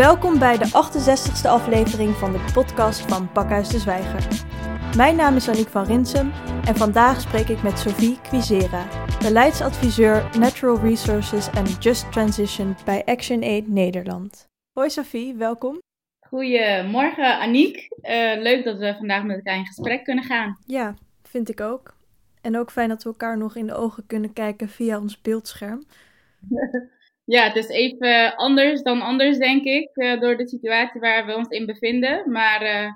Welkom bij de 68e aflevering van de podcast van Pakhuis de Zwijger. Mijn naam is Aniek van Rinsum en vandaag spreek ik met Sophie Quizera, beleidsadviseur Natural Resources and Just Transition bij ActionAid Nederland. Hoi Sophie, welkom. Goedemorgen Aniek. Uh, leuk dat we vandaag met elkaar in gesprek kunnen gaan. Ja, vind ik ook. En ook fijn dat we elkaar nog in de ogen kunnen kijken via ons beeldscherm. Ja, het is even anders dan anders, denk ik, uh, door de situatie waar we ons in bevinden. Maar uh,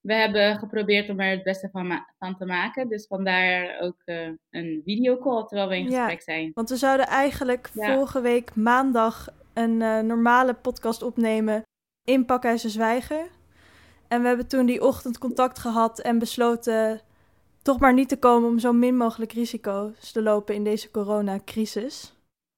we hebben geprobeerd om er het beste van, van te maken. Dus vandaar ook uh, een videocall terwijl we in ja, gesprek zijn. Want we zouden eigenlijk ja. vorige week maandag een normale podcast opnemen in Pakhuizen Zwijgen. En we hebben toen die ochtend contact gehad en besloten toch maar niet te komen om zo min mogelijk risico's te lopen in deze coronacrisis.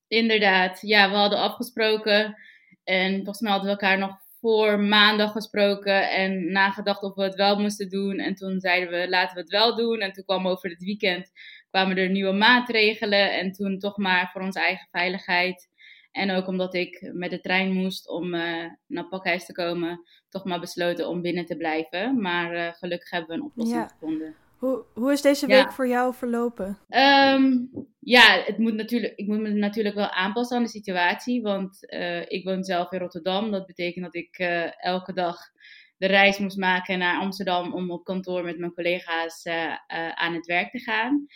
Inderdaad, ja, we hadden afgesproken en volgens mij hadden we elkaar nog voor maandag gesproken en nagedacht of we het wel moesten doen. En toen zeiden we, laten we het wel doen. En toen kwam over het weekend, kwamen er nieuwe maatregelen. En toen toch maar voor onze eigen veiligheid. En ook omdat ik met de trein moest om uh, naar Pakhuis te komen, toch maar besloten om binnen te blijven. Maar uh, gelukkig hebben we een oplossing ja. gevonden. Hoe, hoe is deze week ja. voor jou verlopen? Um, ja, het moet natuurlijk, ik moet me natuurlijk wel aanpassen aan de situatie. Want uh, ik woon zelf in Rotterdam. Dat betekent dat ik uh, elke dag de reis moest maken naar Amsterdam om op kantoor met mijn collega's uh, aan het werk te gaan.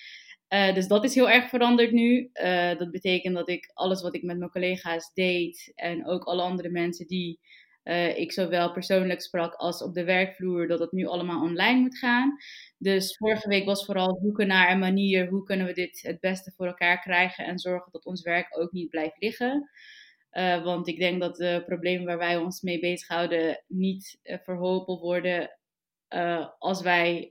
dus dat is heel erg veranderd nu. dat betekent dat ik alles wat ik met mijn collega's deed en ook alle andere mensen die uh, ik zowel persoonlijk sprak als op de werkvloer, dat het nu allemaal online moet gaan. Dus vorige week was vooral zoeken naar een manier hoe kunnen we dit het beste voor elkaar krijgen en zorgen dat ons werk ook niet blijft liggen. Uh, want ik denk dat de problemen waar wij ons mee bezighouden niet uh, verholpen worden als wij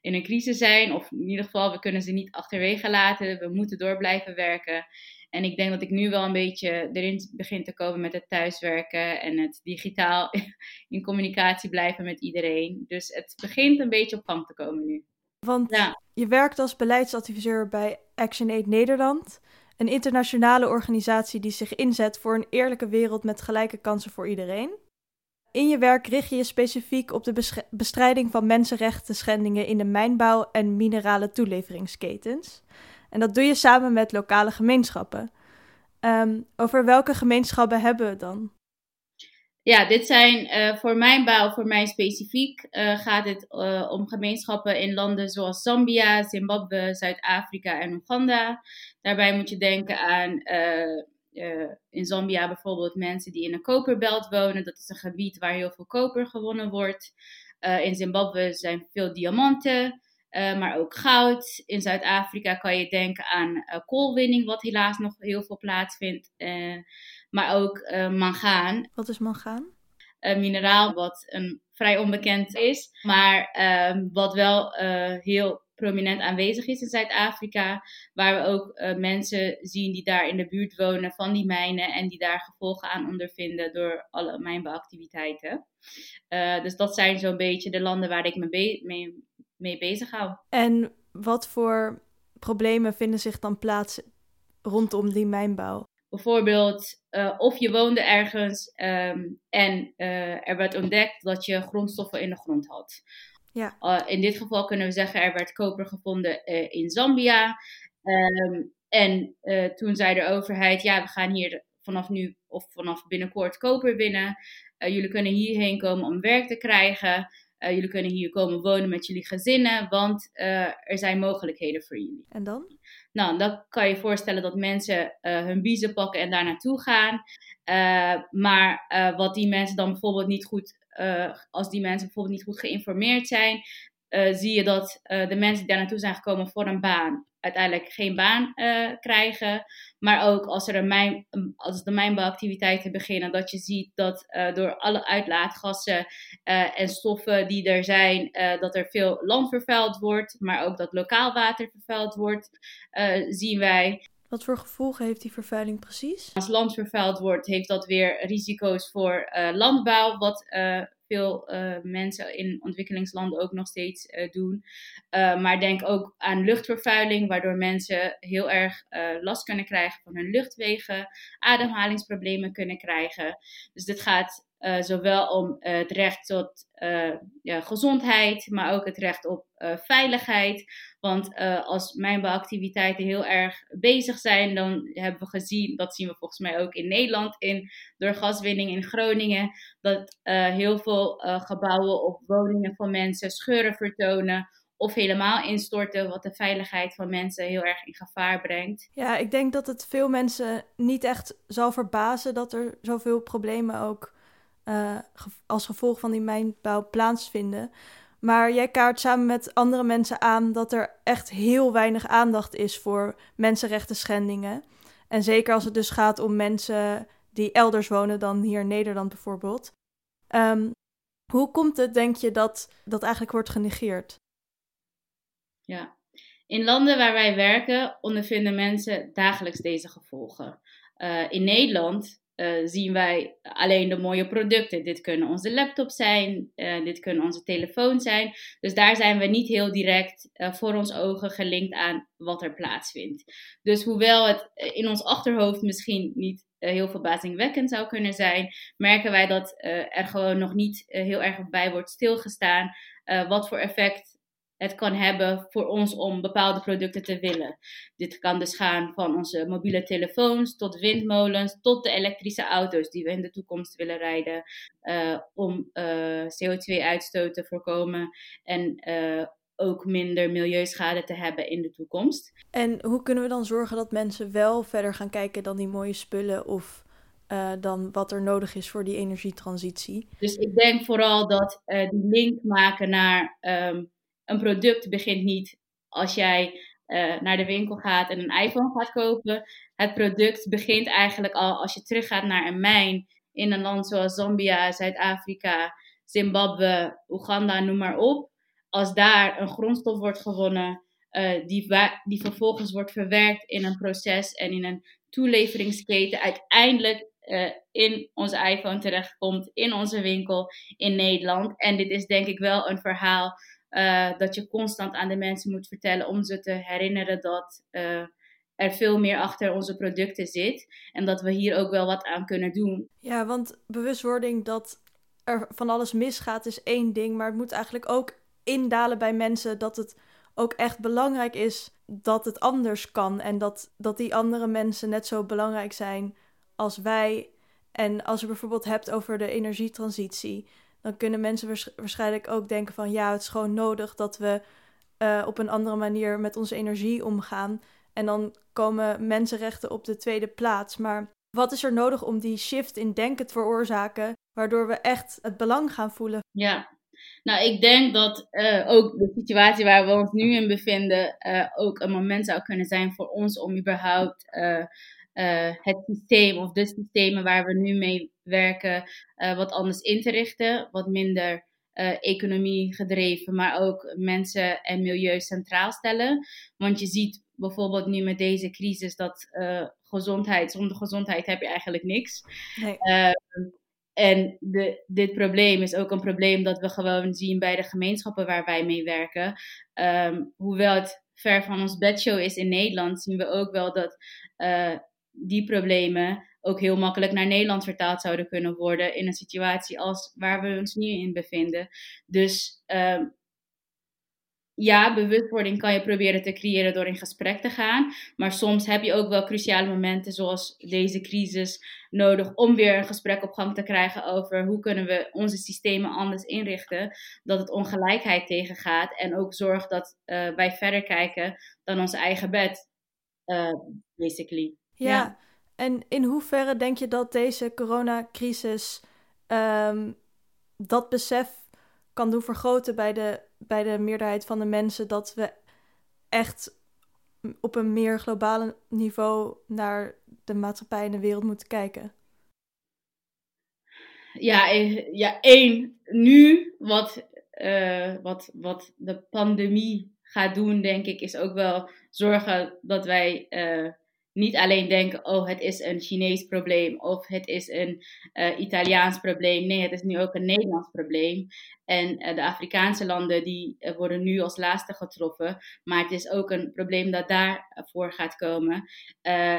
in een crisis zijn. Of in ieder geval, we kunnen ze niet achterwege laten. We moeten door blijven werken. En ik denk dat ik nu wel een beetje erin begin te komen met het thuiswerken en het digitaal in communicatie blijven met iedereen. Dus het begint een beetje op gang te komen nu. Want ja. je werkt als beleidsadviseur bij ActionAid Nederland, een internationale organisatie die zich inzet voor een eerlijke wereld met gelijke kansen voor iedereen. In je werk richt je je specifiek op de bestrijding van mensenrechten schendingen in de mijnbouw en minerale toeleveringsketens. En dat doe je samen met lokale gemeenschappen. Um, over welke gemeenschappen hebben we het dan? Ja, dit zijn uh, voor mijn bouw, voor mij specifiek, uh, gaat het uh, om gemeenschappen in landen zoals Zambia, Zimbabwe, Zuid-Afrika en Oeganda. Daarbij moet je denken aan in Zambia bijvoorbeeld mensen die in een koperbelt wonen. Dat is een gebied waar heel veel koper gewonnen wordt. in Zimbabwe zijn veel diamanten. Uh, maar ook goud. In Zuid-Afrika kan je denken aan uh, koolwinning, wat helaas nog heel veel plaatsvindt. Uh, maar ook mangaan. Wat is mangaan? Een mineraal wat een, vrij onbekend is, maar ehm, wat wel heel prominent aanwezig is in Zuid-Afrika. Waar we ook mensen zien die daar in de buurt wonen van die mijnen en die daar gevolgen aan ondervinden door alle mijnbouwactiviteiten. dus dat zijn zo'n beetje de landen waar ik me mee mee bezig hou. En wat voor problemen vinden zich dan plaats rondom die mijnbouw? Bijvoorbeeld, uh, of je woonde ergens um, en uh, er werd ontdekt dat je grondstoffen in de grond had. Ja. Uh, in dit geval kunnen we zeggen, er werd koper gevonden in Zambia. Um, en toen zei de overheid, ja, we gaan hier vanaf nu of vanaf binnenkort koper binnen. jullie kunnen hierheen komen om werk te krijgen. Uh, jullie kunnen hier komen wonen met jullie gezinnen, want uh, er zijn mogelijkheden voor jullie. En dan? Nou, dan kan je voorstellen dat mensen uh, hun biezen pakken en daar naartoe gaan. maar wat die mensen dan bijvoorbeeld niet goed, als die mensen bijvoorbeeld niet goed geïnformeerd zijn, zie je dat de mensen die daar naartoe zijn gekomen voor een baan, uiteindelijk geen baan uh, krijgen. Maar ook als, er een mijn, als de mijnbouwactiviteiten beginnen, dat je ziet dat door alle uitlaatgassen en stoffen die er zijn, dat er veel land vervuild wordt, maar ook dat lokaal water vervuild wordt, zien wij. Wat voor gevolgen heeft die vervuiling precies? Als land vervuild wordt, heeft dat weer risico's voor landbouw, wat veel mensen in ontwikkelingslanden ook nog steeds doen. maar denk ook aan luchtvervuiling, waardoor mensen heel erg last kunnen krijgen van hun luchtwegen, ademhalingsproblemen kunnen krijgen. Dus dit gaat uh, zowel om uh, het recht tot uh, ja, gezondheid, maar ook het recht op veiligheid. Want als mijnbouwactiviteiten heel erg bezig zijn, dan hebben we gezien, dat zien we volgens mij ook in Nederland, in, door gaswinning in Groningen, dat heel veel gebouwen of woningen van mensen scheuren vertonen of helemaal instorten, wat de veiligheid van mensen heel erg in gevaar brengt. Ja, ik denk dat het veel mensen niet echt zal verbazen dat er zoveel problemen ook uh, als gevolg van die mijnbouw plaatsvinden. Maar jij kaart samen met andere mensen aan dat er echt heel weinig aandacht is voor mensenrechten schendingen. En zeker als het dus gaat om mensen die elders wonen dan hier in Nederland bijvoorbeeld. Um, hoe komt het, denk je, dat dat eigenlijk wordt genegeerd? Ja, in landen waar wij werken ondervinden mensen dagelijks deze gevolgen. Uh, in Nederland uh, zien wij alleen de mooie producten. Dit kunnen onze laptops zijn, uh, dit kunnen onze telefoons zijn. Dus daar zijn we niet heel direct uh, voor ons ogen gelinkt aan wat er plaatsvindt. Dus hoewel het in ons achterhoofd misschien niet heel verbazingwekkend zou kunnen zijn, merken wij dat er gewoon nog niet heel erg bij wordt stilgestaan wat voor effect het kan hebben voor ons om bepaalde producten te willen. Dit kan dus gaan van onze mobiele telefoons tot windmolens tot de elektrische auto's die we in de toekomst willen rijden uh, om uh, eh, CO2-uitstoot te voorkomen en uh, ook minder milieuschade te hebben in de toekomst. En hoe kunnen we dan zorgen dat mensen wel verder gaan kijken dan die mooie spullen of dan wat er nodig is voor die energietransitie? Dus ik denk vooral dat die link maken naar um, een product begint niet als jij uh, naar de winkel gaat en een iPhone gaat kopen. Het product begint eigenlijk al als je teruggaat naar een mijn in een land zoals Zambia, Zuid-Afrika, Zimbabwe, Oeganda, noem maar op. Als daar een grondstof wordt gewonnen, uh, die, die vervolgens wordt verwerkt in een proces en in een toeleveringsketen, uiteindelijk uh, in onze iPhone terechtkomt, in onze winkel in Nederland. En dit is denk ik wel een verhaal uh, dat je constant aan de mensen moet vertellen om ze te herinneren dat uh, er veel meer achter onze producten zit. En dat we hier ook wel wat aan kunnen doen. Ja, want bewustwording dat er van alles misgaat is één ding. Maar het moet eigenlijk ook indalen bij mensen dat het ook echt belangrijk is dat het anders kan. En dat, dat die andere mensen net zo belangrijk zijn als wij. En als je bijvoorbeeld hebt over de energietransitie dan kunnen mensen waarschijnlijk ook denken van ja, het is gewoon nodig dat we uh, op een andere manier met onze energie omgaan. En dan komen mensenrechten op de tweede plaats. Maar wat is er nodig om die shift in denken te veroorzaken, waardoor we echt het belang gaan voelen? Ja, nou, ik denk dat uh, ook de situatie waar we ons nu in bevinden, uh, ook een moment zou kunnen zijn voor ons om überhaupt het systeem of de systemen waar we nu mee werken uh, wat anders in te richten. Wat minder uh, economie gedreven, maar ook mensen en milieu centraal stellen. Want je ziet bijvoorbeeld nu met deze crisis dat gezondheid, zonder gezondheid heb je eigenlijk niks. Nee. En de, dit probleem is ook een probleem dat we gewoon zien bij de gemeenschappen waar wij mee werken. Um, hoewel het ver van ons bedshow is in Nederland, zien we ook wel dat uh, die problemen ook heel makkelijk naar Nederland vertaald zouden kunnen worden in een situatie als waar we ons nu in bevinden. Dus uh, ja, bewustwording kan je proberen te creëren door in gesprek te gaan. Maar soms heb je ook wel cruciale momenten zoals deze crisis nodig om weer een gesprek op gang te krijgen over hoe kunnen we onze systemen anders inrichten. Dat het ongelijkheid tegengaat en ook zorgt dat uh, wij verder kijken dan ons eigen bed, uh, basically. Ja. En in hoeverre denk je dat deze coronacrisis um, dat besef kan doen vergroten bij de, bij de meerderheid van de mensen dat we echt op een meer globale niveau naar de maatschappij en de wereld moeten kijken? Ja, eh, ja één, nu wat, uh, wat, wat de pandemie gaat doen, denk ik, is ook wel zorgen dat wij uh, niet alleen denken, oh het is een Chinees probleem of het is een uh, Italiaans probleem. Nee, het is nu ook een Nederlands probleem. En uh, de Afrikaanse landen die uh, worden nu als laatste getroffen. Maar het is ook een probleem dat daarvoor gaat komen.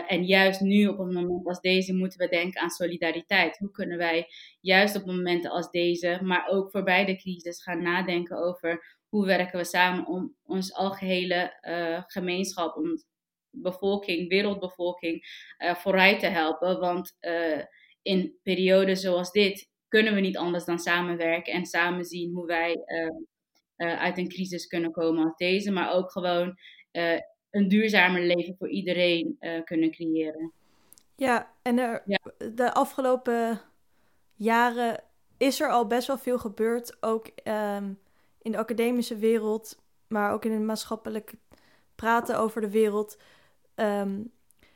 en juist nu op een moment als deze moeten we denken aan solidariteit. Hoe kunnen wij juist op momenten als deze, maar ook voorbij de crisis gaan nadenken over hoe werken we samen om ons algehele gemeenschap, om bevolking, wereldbevolking, uh, vooruit te helpen. Want uh, in perioden zoals dit kunnen we niet anders dan samenwerken en samen zien hoe wij uh, uit een crisis kunnen komen als deze. Maar ook gewoon een duurzamer leven voor iedereen kunnen creëren. Ja, en er, de afgelopen jaren is er al best wel veel gebeurd. Ook um, in de academische wereld, maar ook in het maatschappelijk praten over de wereld. Um,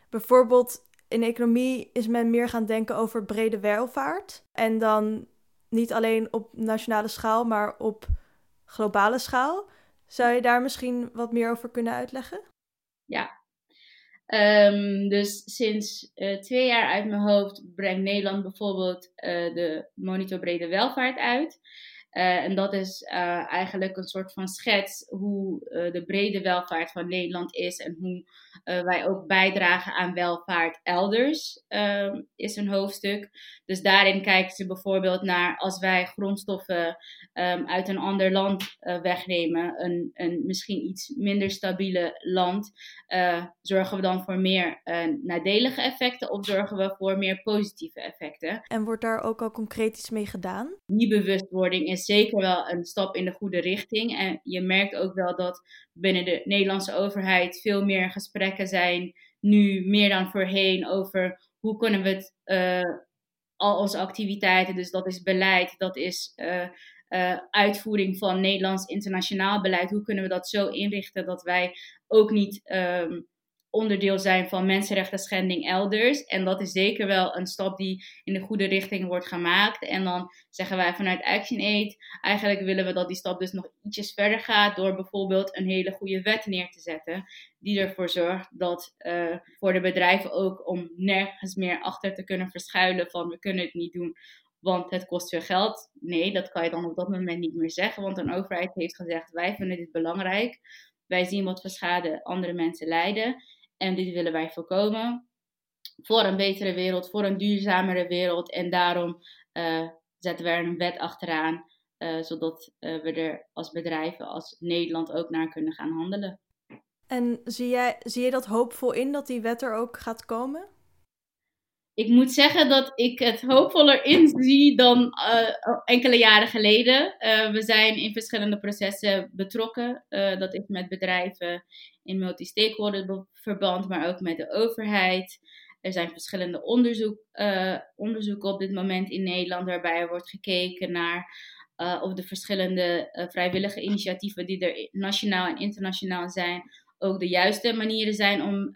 bijvoorbeeld in economie is men meer gaan denken over brede welvaart. En dan niet alleen op nationale schaal, maar op globale schaal. Zou je daar misschien wat meer over kunnen uitleggen? Ja. Um, dus sinds uh, twee jaar uit mijn hoofd brengt Nederland bijvoorbeeld uh, de Monitor Brede Welvaart uit. Uh, en dat is eigenlijk een soort van schets hoe de brede welvaart van Nederland is en hoe wij ook bijdragen aan welvaart elders, ehm, is een hoofdstuk. Dus daarin kijken ze bijvoorbeeld naar als wij grondstoffen um, uit een ander land wegnemen, een, een misschien iets minder stabiele land, zorgen we dan voor meer nadelige effecten of zorgen we voor meer positieve effecten? En wordt daar ook al concreet iets mee gedaan? Die bewustwording is zeker wel een stap in de goede richting. En je merkt ook wel dat binnen de Nederlandse overheid veel meer gesprekken zijn, nu meer dan voorheen, over hoe kunnen we het, uh, al onze activiteiten, dus dat is beleid, dat is uh, uh, uitvoering van Nederlands internationaal beleid, hoe kunnen we dat zo inrichten dat wij ook niet. Um, onderdeel zijn van mensenrechten schending elders. En dat is zeker wel een stap die in de goede richting wordt gemaakt. En dan zeggen wij vanuit ActionAid, eigenlijk willen we dat die stap dus nog ietsjes verder gaat door bijvoorbeeld een hele goede wet neer te zetten. Die ervoor zorgt dat uh, voor de bedrijven ook om nergens meer achter te kunnen verschuilen van we kunnen het niet doen. Want het kost veel geld. Nee, dat kan je dan op dat moment niet meer zeggen. Want een overheid heeft gezegd: wij vinden dit belangrijk. Wij zien wat voor schade andere mensen lijden. En dit willen wij voorkomen. Voor een betere wereld, voor een duurzamere wereld. En daarom uh, zetten we een wet achteraan. Uh, zodat uh, we er als bedrijven, als Nederland ook naar kunnen gaan handelen. En zie, jij, zie je dat hoopvol in dat die wet er ook gaat komen? Ik moet zeggen dat ik het hoopvoller in zie dan enkele jaren geleden. we zijn in verschillende processen betrokken. dat is met bedrijven in multi-stakeholder verband, maar ook met de overheid. Er zijn verschillende onderzoek, onderzoeken op dit moment in Nederland waarbij er wordt gekeken naar of de verschillende vrijwillige initiatieven die er nationaal en internationaal zijn, ook de juiste manieren zijn om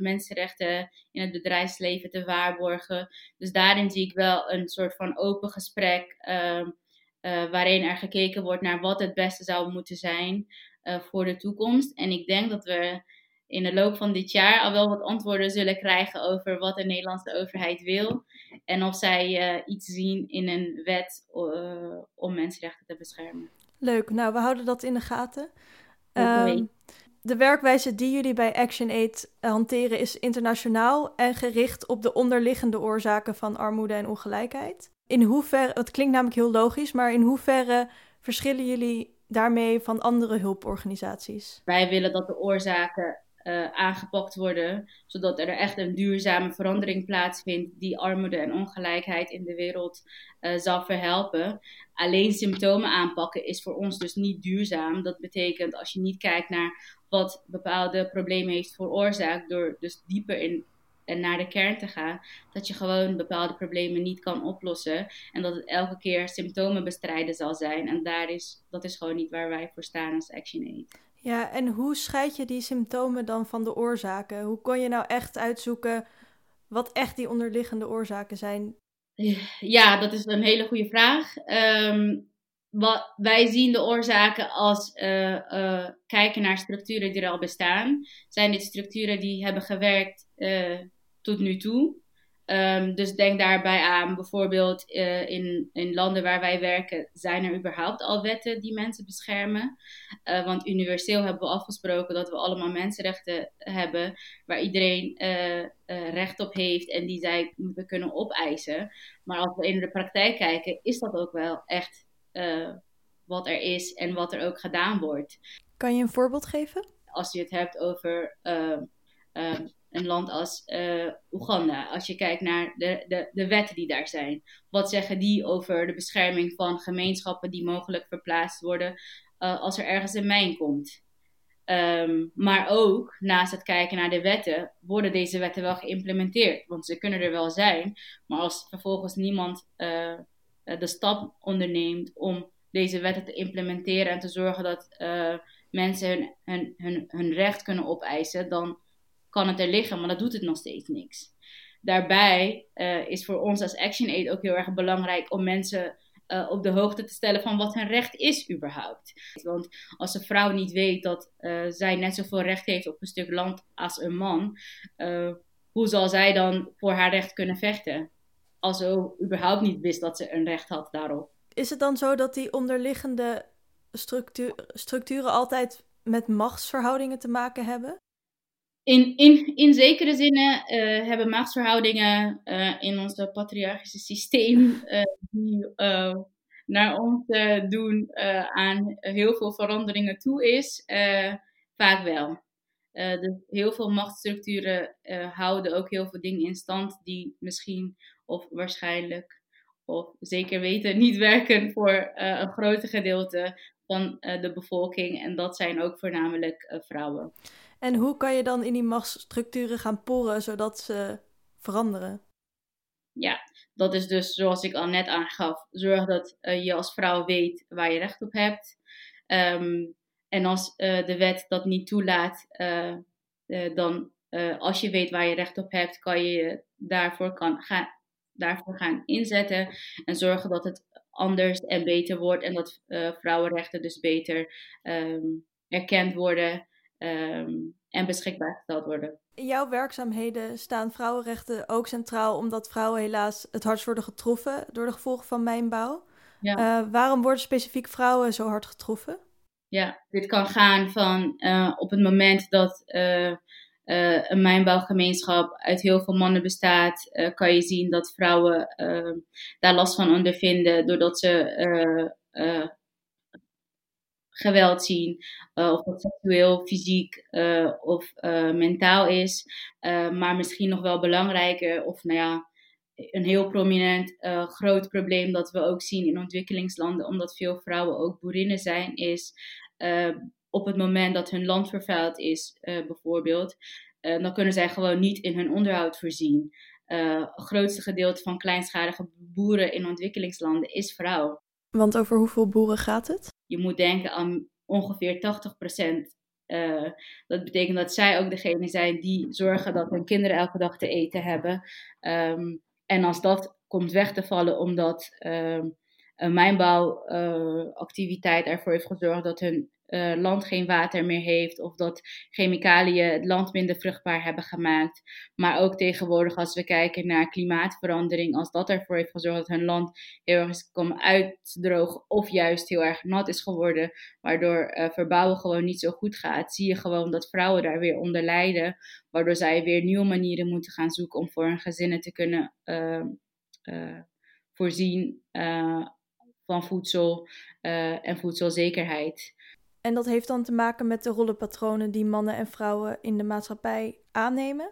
mensenrechten in het bedrijfsleven te waarborgen. Dus daarin zie ik wel een soort van open gesprek ehm, waarin er gekeken wordt naar wat het beste zou moeten zijn. Eh, voor de toekomst. En ik denk dat we in de loop van dit jaar al wel wat antwoorden zullen krijgen over wat de Nederlandse overheid wil. En of zij uh, iets zien in een wet uh, om mensenrechten te beschermen. Leuk, nou we houden dat in de gaten. Um, de werkwijze die jullie bij ActionAid hanteren is internationaal en gericht op de onderliggende oorzaken van armoede en ongelijkheid. In hoeverre, het klinkt namelijk heel logisch, maar in hoeverre verschillen jullie daarmee van andere hulporganisaties? Wij willen dat de oorzaken uh, aangepakt worden, zodat er echt een duurzame verandering plaatsvindt die armoede en ongelijkheid in de wereld uh, zal verhelpen. Alleen symptomen aanpakken is voor ons dus niet duurzaam. Dat betekent als je niet kijkt naar wat bepaalde problemen heeft veroorzaakt, door dus dieper in en naar de kern te gaan, dat je gewoon bepaalde problemen niet kan oplossen en dat het elke keer symptomen bestrijden zal zijn. En daar is, dat is gewoon niet waar wij voor staan als ActionAid. Ja, en hoe scheid je die symptomen dan van de oorzaken? Hoe kon je nou echt uitzoeken wat echt die onderliggende oorzaken zijn? Ja, dat is een hele goede vraag. Um, wat, wij zien de oorzaken als uh, kijken naar structuren die er al bestaan. Zijn dit structuren die hebben gewerkt tot nu toe? Um, dus denk daarbij aan bijvoorbeeld uh, in, in landen waar wij werken, zijn er überhaupt al wetten die mensen beschermen? Uh, want universeel hebben we afgesproken dat we allemaal mensenrechten hebben, waar iedereen uh, recht op heeft en die zij moeten kunnen opeisen. Maar als we in de praktijk kijken, is dat ook wel echt wat er is en wat er ook gedaan wordt. Kan je een voorbeeld geven? Als je het hebt over een land als uh, Oeganda. Als je kijkt naar de, de, de wetten die daar zijn. Wat zeggen die over de bescherming van gemeenschappen die mogelijk verplaatst worden uh, als er ergens een mijn komt? Um, maar ook naast het kijken naar de wetten, worden deze wetten wel geïmplementeerd. Want ze kunnen er wel zijn, maar als vervolgens niemand uh, de stap onderneemt om deze wetten te implementeren en te zorgen dat mensen hun, hun, hun, hun recht kunnen opeisen, dan kan het er liggen, maar dat doet het nog steeds niks. Daarbij uh, is voor ons als Action Aid ook heel erg belangrijk om mensen uh, op de hoogte te stellen van wat hun recht is überhaupt. Want als een vrouw niet weet dat uh, zij net zoveel recht heeft op een stuk land als een man, hoe zal zij dan voor haar recht kunnen vechten? Als ze überhaupt niet wist dat ze een recht had daarop. Is het dan zo dat die onderliggende structuur, structuren altijd met machtsverhoudingen te maken hebben? In, in, in zekere zinnen uh, hebben machtsverhoudingen uh, in ons patriarchische systeem die naar ons doen aan heel veel veranderingen toe is, vaak wel. dus heel veel machtsstructuren houden ook heel veel dingen in stand die misschien of waarschijnlijk of zeker weten niet werken voor een groot gedeelte van de bevolking. En dat zijn ook voornamelijk vrouwen. En hoe kan je dan in die machtsstructuren gaan poren zodat ze veranderen? Ja, dat is dus zoals ik al net aangaf. Zorg dat uh, je als vrouw weet waar je recht op hebt. Um, en als uh, de wet dat niet toelaat, uh, dan als je weet waar je recht op hebt, kan je daarvoor, kan gaan, daarvoor gaan inzetten. En zorgen dat het anders en beter wordt. En dat vrouwenrechten dus beter um, erkend worden. Um, en beschikbaar gesteld worden. In jouw werkzaamheden staan vrouwenrechten ook centraal, omdat vrouwen helaas het hardst worden getroffen door de gevolgen van mijnbouw. Ja. Uh, waarom worden specifiek vrouwen zo hard getroffen? Ja, dit kan gaan van uh, op het moment dat uh, een mijnbouwgemeenschap uit heel veel mannen bestaat, kan je zien dat vrouwen daar last van ondervinden doordat ze geweld zien, uh, of dat seksueel, fysiek uh, of uh, mentaal is. maar misschien nog wel belangrijker, of nou ja, een heel prominent groot probleem dat we ook zien in ontwikkelingslanden, omdat veel vrouwen ook boerinnen zijn, is op het moment dat hun land vervuild is, bijvoorbeeld, dan kunnen zij gewoon niet in hun onderhoud voorzien. het grootste gedeelte van kleinschalige boeren in ontwikkelingslanden is vrouw. Want over hoeveel boeren gaat het? Je moet denken aan ongeveer 80 procent. Uh, dat betekent dat zij ook degene zijn die zorgen dat hun kinderen elke dag te eten hebben. Um, en als dat komt weg te vallen omdat um, een mijnbouwactiviteit ervoor heeft gezorgd dat hun uh, land geen water meer heeft of dat chemicaliën het land minder vruchtbaar hebben gemaakt. Maar ook tegenwoordig als we kijken naar klimaatverandering, als dat ervoor heeft gezorgd dat hun land heel erg is komen uitdrogen of juist heel erg nat is geworden, waardoor uh, verbouwen gewoon niet zo goed gaat, zie je gewoon dat vrouwen daar weer onder lijden, waardoor zij weer nieuwe manieren moeten gaan zoeken om voor hun gezinnen te kunnen uh, voorzien van voedsel en voedselzekerheid. En dat heeft dan te maken met de rollenpatronen die mannen en vrouwen in de maatschappij aannemen?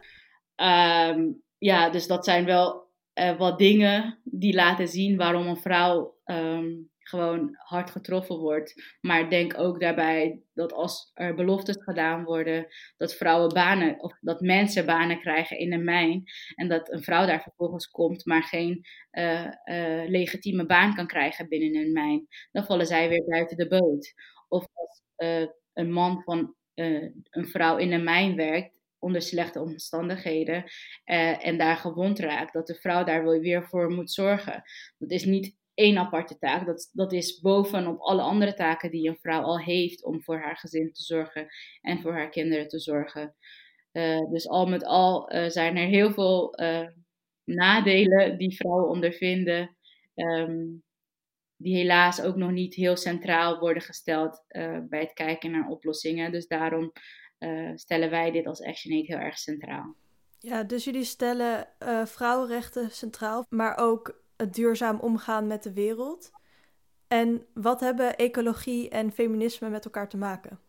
Um, ja, dus dat zijn wel uh, wat dingen die laten zien waarom een vrouw um, gewoon hard getroffen wordt. Maar denk ook daarbij dat als er beloftes gedaan worden, dat vrouwen banen of dat mensen banen krijgen in een mijn. En dat een vrouw daar vervolgens komt, maar geen uh, uh, legitieme baan kan krijgen binnen een mijn. Dan vallen zij weer buiten de boot. Of als uh, een man van uh, een vrouw in een mijn werkt onder slechte omstandigheden uh, en daar gewond raakt, dat de vrouw daar weer voor moet zorgen. Dat is niet één aparte taak. Dat, dat is bovenop alle andere taken die een vrouw al heeft om voor haar gezin te zorgen en voor haar kinderen te zorgen. Dus al met al zijn er heel veel nadelen die vrouwen ondervinden, um, die helaas ook nog niet heel centraal worden gesteld bij het kijken naar oplossingen. Dus daarom stellen wij dit als ActionAid heel erg centraal. Ja, dus jullie stellen vrouwenrechten centraal, maar ook het duurzaam omgaan met de wereld. En wat hebben ecologie en feminisme met elkaar te maken?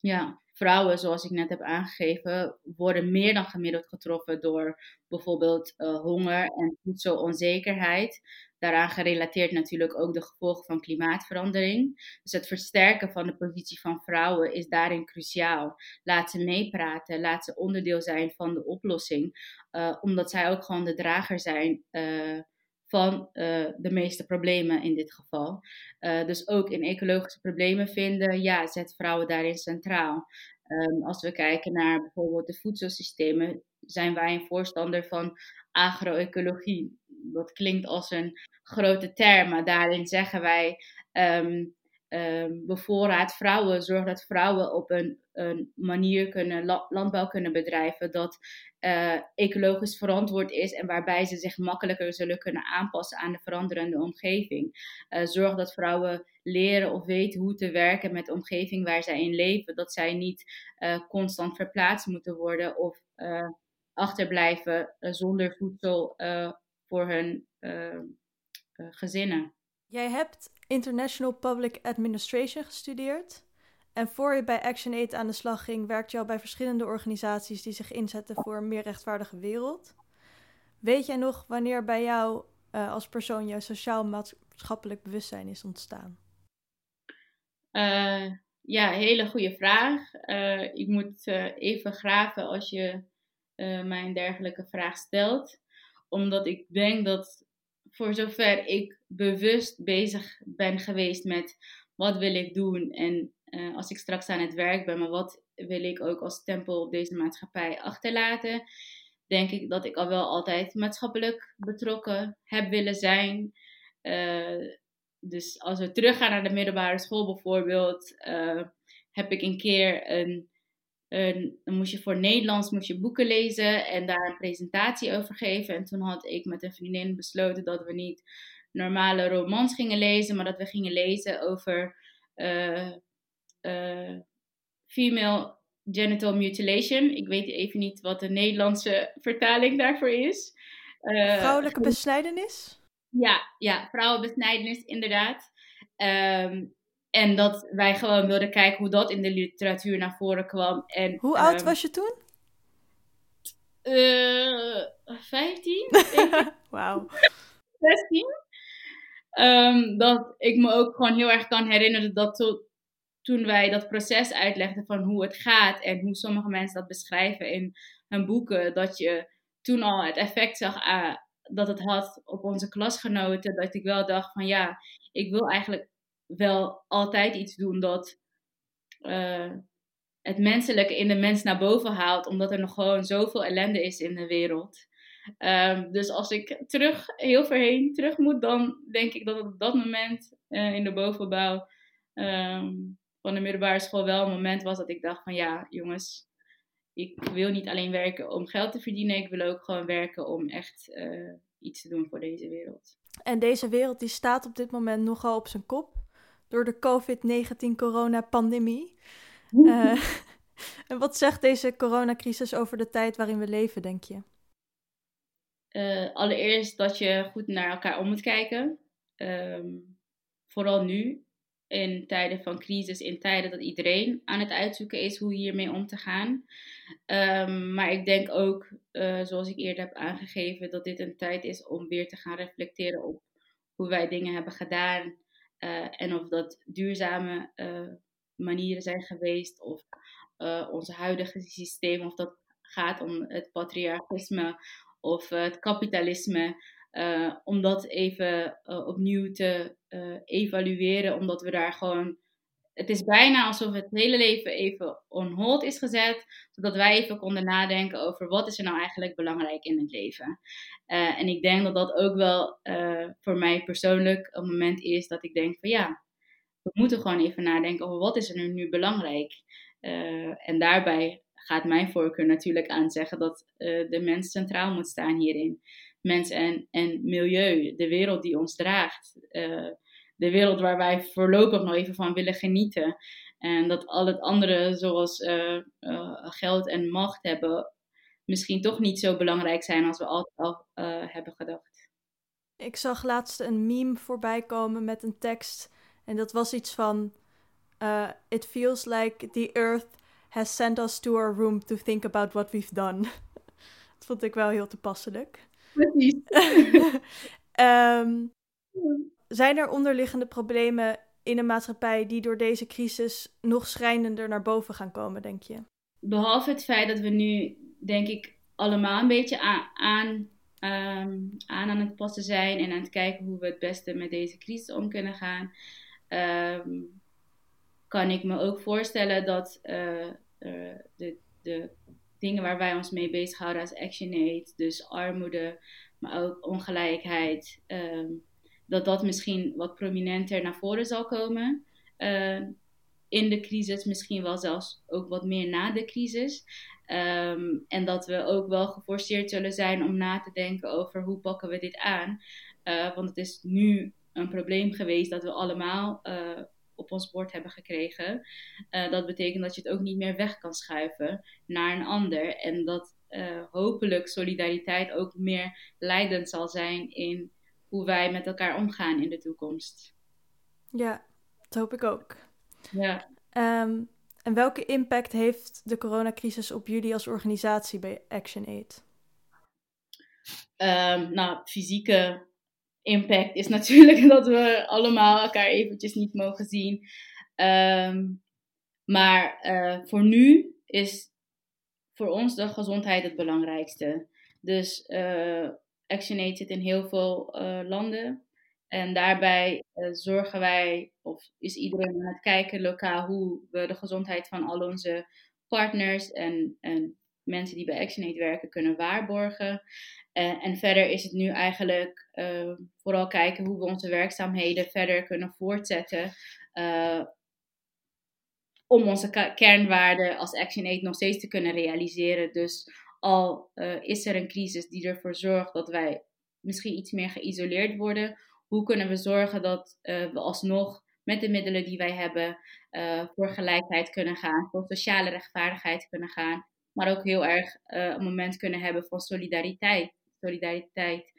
Ja, vrouwen, zoals ik net heb aangegeven, worden meer dan gemiddeld getroffen door bijvoorbeeld uh, honger en voedselonzekerheid. Daaraan gerelateerd natuurlijk ook de gevolgen van klimaatverandering. Dus het versterken van de positie van vrouwen is daarin cruciaal. Laat ze meepraten, laat ze onderdeel zijn van de oplossing, uh, omdat zij ook gewoon de drager zijn. Uh, van uh, de meeste problemen in dit geval. Dus ook in ecologische problemen vinden, ja, zet vrouwen daarin centraal. Um, als we kijken naar bijvoorbeeld de voedselsystemen, zijn wij een voorstander van agroecologie. Dat klinkt als een grote term, maar daarin zeggen wij um, um, bevoorraad vrouwen, zorg dat vrouwen op een, een manier kunnen landbouw kunnen bedrijven dat uh, ecologisch verantwoord is en waarbij ze zich makkelijker zullen kunnen aanpassen aan de veranderende omgeving. Uh, zorg dat vrouwen leren of weten hoe te werken met de omgeving waar zij in leven, dat zij niet uh, constant verplaatst moeten worden of achterblijven zonder voedsel voor hun gezinnen. Jij hebt International Public Administration gestudeerd. En voor je bij ActionAid aan de slag ging, werkte je al bij verschillende organisaties die zich inzetten voor een meer rechtvaardige wereld. Weet jij nog wanneer bij jou uh, als persoon jouw sociaal-maatschappelijk bewustzijn is ontstaan? Uh, ja, hele goede vraag. Uh, ik moet even graven als je mij een dergelijke vraag stelt. Omdat ik denk dat voor zover ik bewust bezig ben geweest met wat wil ik doen en uh, als ik straks aan het werk ben, maar wat wil ik ook als tempel op deze maatschappij achterlaten, denk ik dat ik al wel altijd maatschappelijk betrokken heb willen zijn. Uh, dus als we teruggaan naar de middelbare school bijvoorbeeld, uh, heb ik een keer een dan moest je voor Nederlands moest je boeken lezen en daar een presentatie over geven. En toen had ik met een vriendin besloten dat we niet normale romans gingen lezen, maar dat we gingen lezen over uh, uh, female genital mutilation. Ik weet even niet wat de Nederlandse vertaling daarvoor is. Uh, Vrouwelijke besnijdenis? Ja, ja, vrouwenbesnijdenis, inderdaad. Um, en dat wij gewoon wilden kijken hoe dat in de literatuur naar voren kwam. En, hoe oud ehm, was je toen? Uh, 15. Wauw. 16. Um, dat ik me ook gewoon heel erg kan herinneren dat to, toen wij dat proces uitlegden van hoe het gaat en hoe sommige mensen dat beschrijven in hun boeken, dat je toen al het effect zag uh, dat het had op onze klasgenoten. Dat ik wel dacht van ja, ik wil eigenlijk wel altijd iets doen dat uh, het menselijke in de mens naar boven haalt, omdat er nog gewoon zoveel ellende is in de wereld. Um, dus als ik terug, heel ver heen terug moet, dan denk ik dat op dat moment uh, in de bovenbouw um, van de middelbare school wel een moment was dat ik dacht van ja, jongens, ik wil niet alleen werken om geld te verdienen, ik wil ook gewoon werken om echt uh, iets te doen voor deze wereld. En deze wereld die staat op dit moment nogal op zijn kop door de COVID-19 coronapandemie. Uh, en wat zegt deze coronacrisis over de tijd waarin we leven, denk je? Uh, allereerst dat je goed naar elkaar om moet kijken. Um, vooral nu, in tijden van crisis, in tijden dat iedereen aan het uitzoeken is hoe hiermee om te gaan. Um, maar ik denk ook, uh, zoals ik eerder heb aangegeven, dat dit een tijd is om weer te gaan reflecteren op hoe wij dingen hebben gedaan uh, en of dat duurzame uh, manieren zijn geweest, of uh, onze huidige systeem, of dat gaat om het patriarchisme of het kapitalisme, om dat even opnieuw te evalueren, omdat we daar gewoon het is bijna alsof het hele leven even on hold is gezet, zodat wij even konden nadenken over wat is er nou eigenlijk belangrijk in het leven. Uh, en ik denk dat dat ook wel uh, voor mij persoonlijk een moment is dat ik denk van ja, we moeten gewoon even nadenken over wat is er nu belangrijk. Uh, en daarbij gaat mijn voorkeur natuurlijk aan zeggen dat de mens centraal moet staan hierin. Mens en, en milieu, de wereld die ons draagt de wereld waar wij voorlopig nog even van willen genieten. En dat al het andere, zoals uh, uh, geld en macht hebben, misschien toch niet zo belangrijk zijn als we altijd al uh, hebben gedacht. Ik zag laatst een meme voorbij komen met een tekst. En dat was iets van: It feels like the earth has sent us to our room to think about what we've done. dat vond ik wel heel toepasselijk. Precies. um, zijn er onderliggende problemen in een maatschappij die door deze crisis nog schrijnender naar boven gaan komen, denk je? Behalve het feit dat we nu, denk ik, allemaal een beetje aan, aan, ehm, aan, aan het passen zijn en aan het kijken hoe we het beste met deze crisis om kunnen gaan, ehm, kan ik me ook voorstellen dat uh, de, de dingen waar wij ons mee bezighouden als ActionAid, dus armoede, maar ook ongelijkheid, ehm, dat dat misschien wat prominenter naar voren zal komen. Uh, in de crisis, misschien wel zelfs ook wat meer na de crisis. Um, en dat we ook wel geforceerd zullen zijn om na te denken over hoe pakken we dit aan. Uh, want het is nu een probleem geweest dat we allemaal uh, op ons bord hebben gekregen. dat betekent dat je het ook niet meer weg kan schuiven naar een ander. En dat hopelijk solidariteit ook meer leidend zal zijn in hoe wij met elkaar omgaan in de toekomst. Ja, dat hoop ik ook. Ja. Um, en welke impact heeft de coronacrisis op jullie als organisatie bij ActionAid? Um, nou, fysieke impact is natuurlijk dat we allemaal elkaar eventjes niet mogen zien. Um, maar uh, voor nu is voor ons de gezondheid het belangrijkste. Dus uh, ActionAid zit in heel veel uh, landen. En daarbij uh, zorgen wij, of is iedereen aan het kijken lokaal, hoe we de gezondheid van al onze partners en, en mensen die bij ActionAid werken kunnen waarborgen. Uh, en verder is het nu eigenlijk vooral kijken hoe we onze werkzaamheden verder kunnen voortzetten. om onze kernwaarden als ActionAid nog steeds te kunnen realiseren. Dus al uh, is er een crisis die ervoor zorgt dat wij misschien iets meer geïsoleerd worden, hoe kunnen we zorgen dat uh, we alsnog met de middelen die wij hebben uh, voor gelijkheid kunnen gaan, voor sociale rechtvaardigheid kunnen gaan, maar ook heel erg een moment kunnen hebben van solidariteit. Solidariteit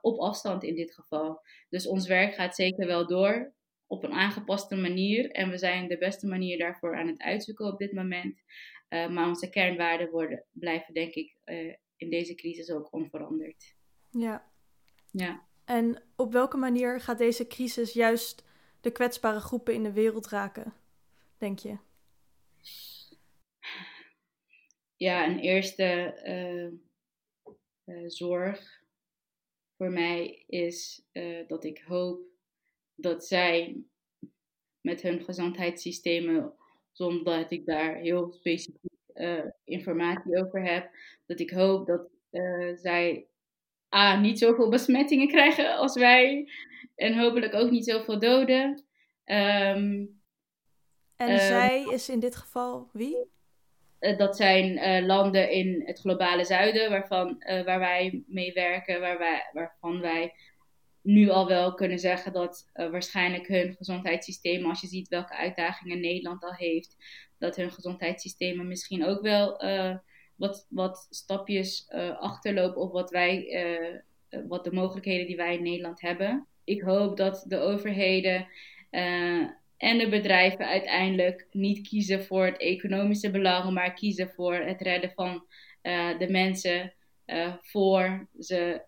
op afstand in dit geval. Dus ons werk gaat zeker wel door op een aangepaste manier. En we zijn de beste manier daarvoor aan het uitzoeken op dit moment. Uh, maar onze kernwaarden worden, blijven, denk ik, uh, in deze crisis ook onveranderd. Ja. ja. En op welke manier gaat deze crisis juist de kwetsbare groepen in de wereld raken, denk je? Ja, een eerste uh, zorg voor mij is dat ik hoop dat zij met hun gezondheidssystemen zonder dat ik daar heel specifiek uh, informatie over heb. Dat ik hoop dat uh, zij A, niet zoveel besmettingen krijgen als wij. En hopelijk ook niet zoveel doden. Um, en uh, zij is in dit geval wie? dat zijn landen in het globale zuiden waarvan, waar wij mee werken, waar wij, waarvan wij nu al wel kunnen zeggen dat uh, waarschijnlijk hun gezondheidssysteem, als je ziet welke uitdagingen Nederland al heeft, dat hun gezondheidssystemen misschien ook wel uh, wat, wat stapjes uh, achterlopen op wat wij, wat de mogelijkheden die wij in Nederland hebben. Ik hoop dat de overheden en de bedrijven uiteindelijk niet kiezen voor het economische belang, maar kiezen voor het redden van de mensen voor ze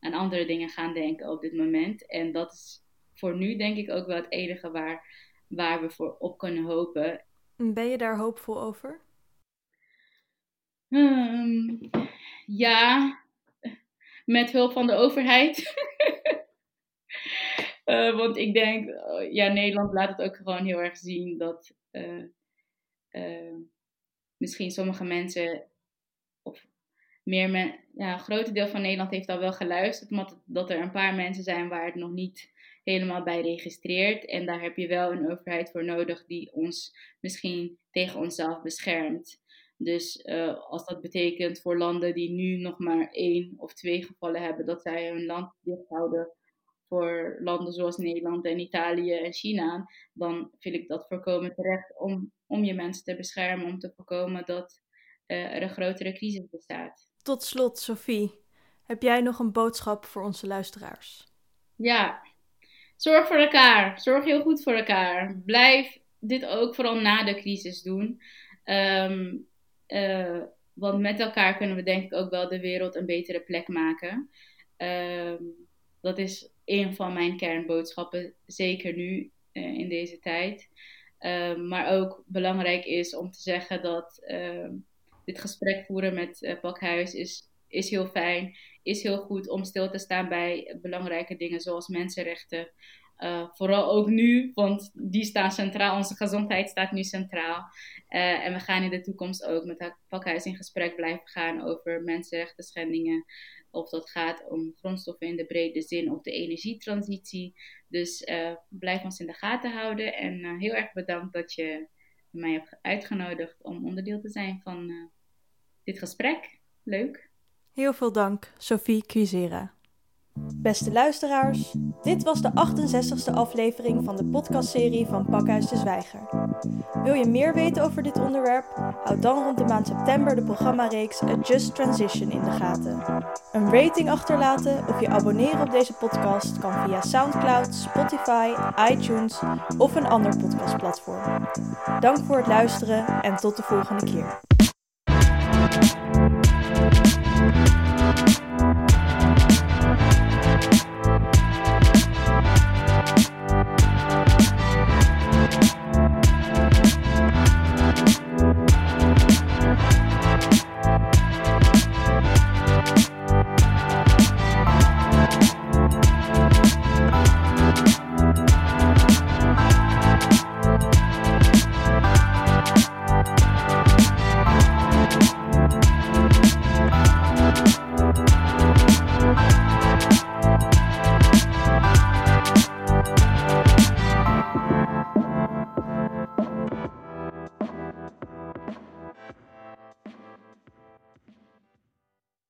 aan andere dingen gaan denken op dit moment. En dat is voor nu denk ik ook wel het enige waar, waar we voor op kunnen hopen. Ben je daar hoopvol over? Um, ja, met hulp van de overheid. Uh, want ik denk, uh, ja, Nederland laat het ook gewoon heel erg zien dat uh, misschien sommige mensen, of meer ja, een groot deel van Nederland heeft al wel geluisterd, maar dat er een paar mensen zijn waar het nog niet helemaal bij registreert. En daar heb je wel een overheid voor nodig die ons misschien tegen onszelf beschermt. Dus uh, als dat betekent voor landen die nu nog maar één of twee gevallen hebben, dat zij hun land dicht houden voor landen zoals Nederland en Italië en China, dan vind ik dat voorkomen terecht om, om je mensen te beschermen, om te voorkomen dat uh, er een grotere crisis bestaat. Tot slot, Sophie, heb jij nog een boodschap voor onze luisteraars? Ja, zorg voor elkaar. Zorg heel goed voor elkaar. Blijf dit ook vooral na de crisis doen. Um, uh, want met elkaar kunnen we denk ik ook wel de wereld een betere plek maken. Uh, dat is een van mijn kernboodschappen, zeker nu uh, in deze tijd. Uh, maar ook belangrijk is om te zeggen dat ehm, dit gesprek voeren met uh, Pakhuis is, is heel fijn. Is heel goed om stil te staan bij belangrijke dingen zoals mensenrechten. Uh, vooral ook nu, want die staan centraal. Onze gezondheid staat nu centraal. Uh, en we gaan in de toekomst ook met het pakhuis in gesprek blijven gaan over mensenrechten schendingen. Of dat gaat om grondstoffen in de brede zin of de energietransitie. Dus blijf ons in de gaten houden. En heel erg bedankt dat je mij hebt uitgenodigd om onderdeel te zijn van dit gesprek. Leuk. Heel veel dank, Sophie Cuisera. Beste luisteraars, dit was de 68e aflevering van de podcastserie van Pakhuis de Zwijger. Wil je meer weten over dit onderwerp? Houd dan rond de maand september de programmareeks A Just Transition in de gaten. Een rating achterlaten of je abonneren op deze podcast kan via SoundCloud, Spotify, iTunes of een ander podcastplatform. Dank voor het luisteren en tot de volgende keer.